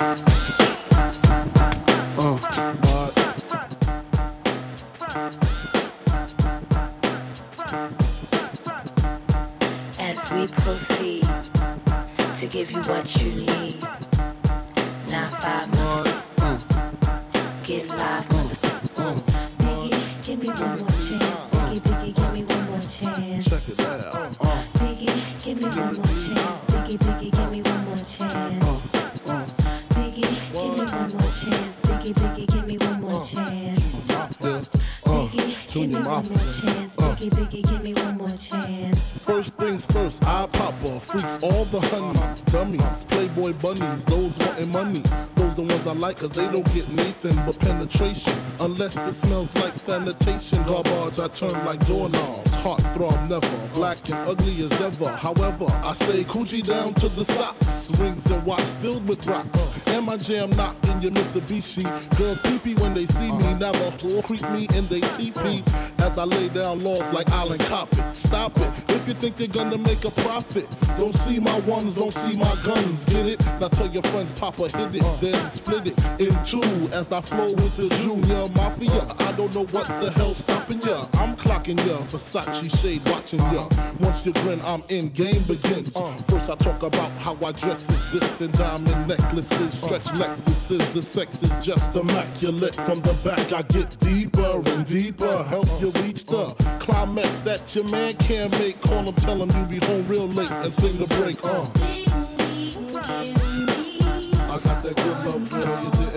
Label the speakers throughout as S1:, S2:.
S1: As we proceed to give you what you need. Give me one more chance.
S2: First things first, I pop off. Freaks all the honeys, dummies, playboy bunnies, those wanting money. Those the ones I like, cause they don't get nothing but penetration. Unless it smells like sanitation. Garbage, I turn like doorknobs. Heart throb never, black and ugly as ever. However, I stay coochie down to the socks. Rings and watch filled with rocks. And my jam knocked in your Mitsubishi. Girls peepee when they see me, never creep me in they teepee. As I lay down laws like Island Coppet. Stop it. If you think you're gonna make a profit, don't see my ones, don't see my guns. Get it? Now tell your friends, Papa hit it, then split it in two as I flow with the Junior Mafia. I don't know what the hell's stopping ya. I'm clocking ya, Versace shade watching ya. Once you grin, I'm in, game begins. First I talk about how I dress is this and diamond necklaces, stretch Lexuses. The sex is just immaculate. From the back I get deeper and deeper, help you reach the climax that your man can't make. Call him, tell him you be home real late and sing the break. Uh. I got that good love, girl, you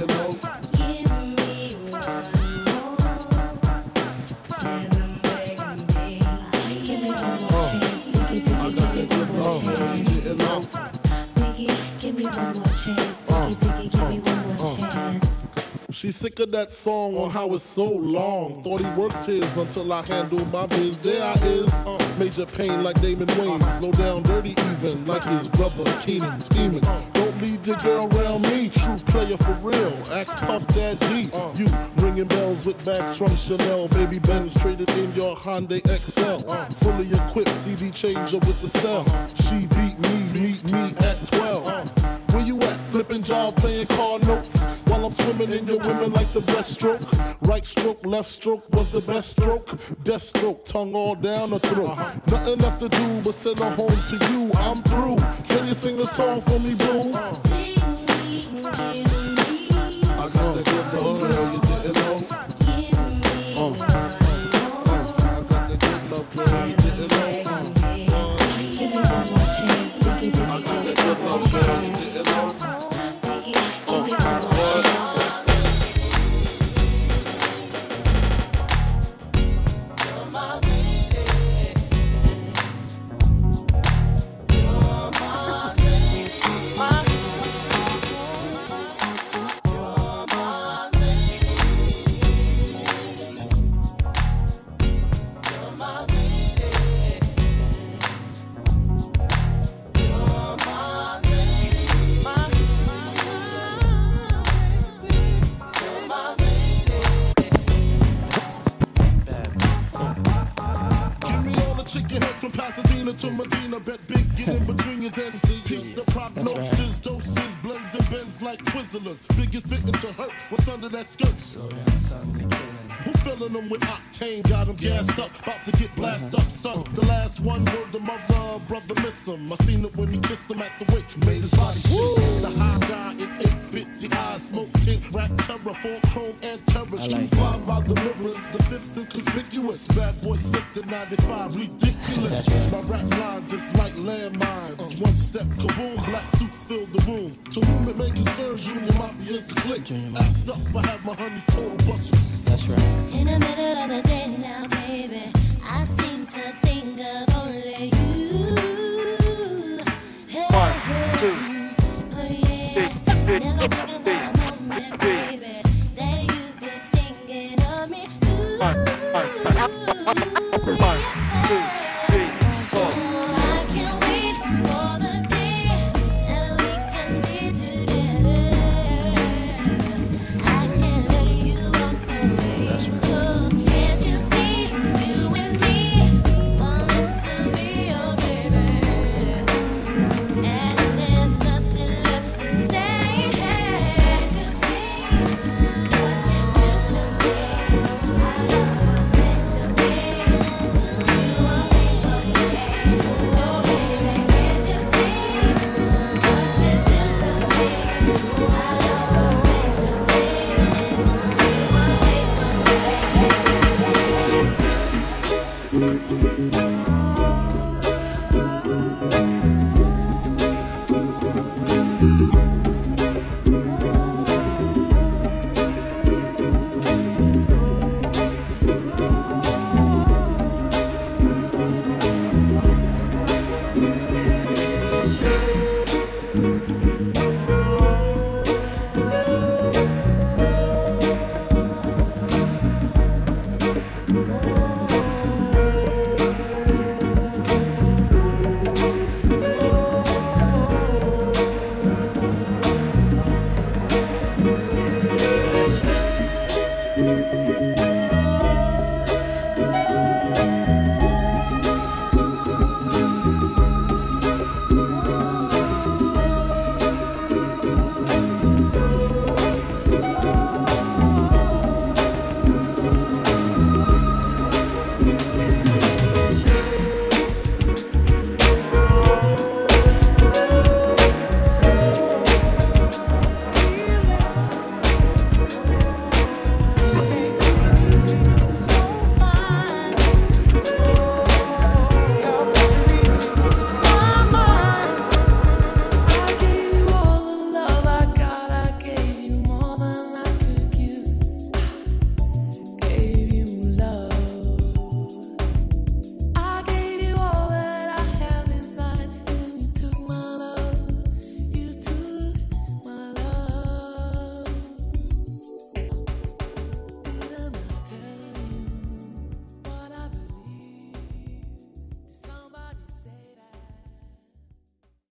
S2: She's sick of that song on how it's so long. Thought he worked his until I handled my biz. There I is. Uh, major pain like Damon Wayne. Slow down dirty even like his brother Keenan scheming. Don't leave your girl around me. True player for real. Ask Puff Dad G. Uh. You ringing bells with bags from Chanel. Baby Benz traded in your Hyundai XL. Uh. Fully equipped CD changer with the cell. Uh-huh. She beat me, meet me at 12. Uh. Where you at? Flipping job, playing car notes. While I'm swimming in your women like the breaststroke. Right stroke, left stroke was the best stroke. Death stroke, tongue all down the throat. Nothing left to do but send her home to you. I'm through. Can you sing a song for me, boo? I got that good Biggest victim to hurt, what's under that skirt? Who filling them with octane? Got them gassed up, about to get blasted up, son. The last one word the mother, brother miss him. I seen it when he kissed him at the wake, made his body shake. The high guy in 850 eyes, smoke tint, rap terror, full chrome and terror. Street five by the mirrors, the fifth is conspicuous. Bad boy slipped in 95, ridiculous. My rap lines is like landmines. One step, kaboom, black suits fill the room. Junior Mafia is the click. Act up, I have my honeys total bustle.
S3: That's right.
S4: In the middle of the day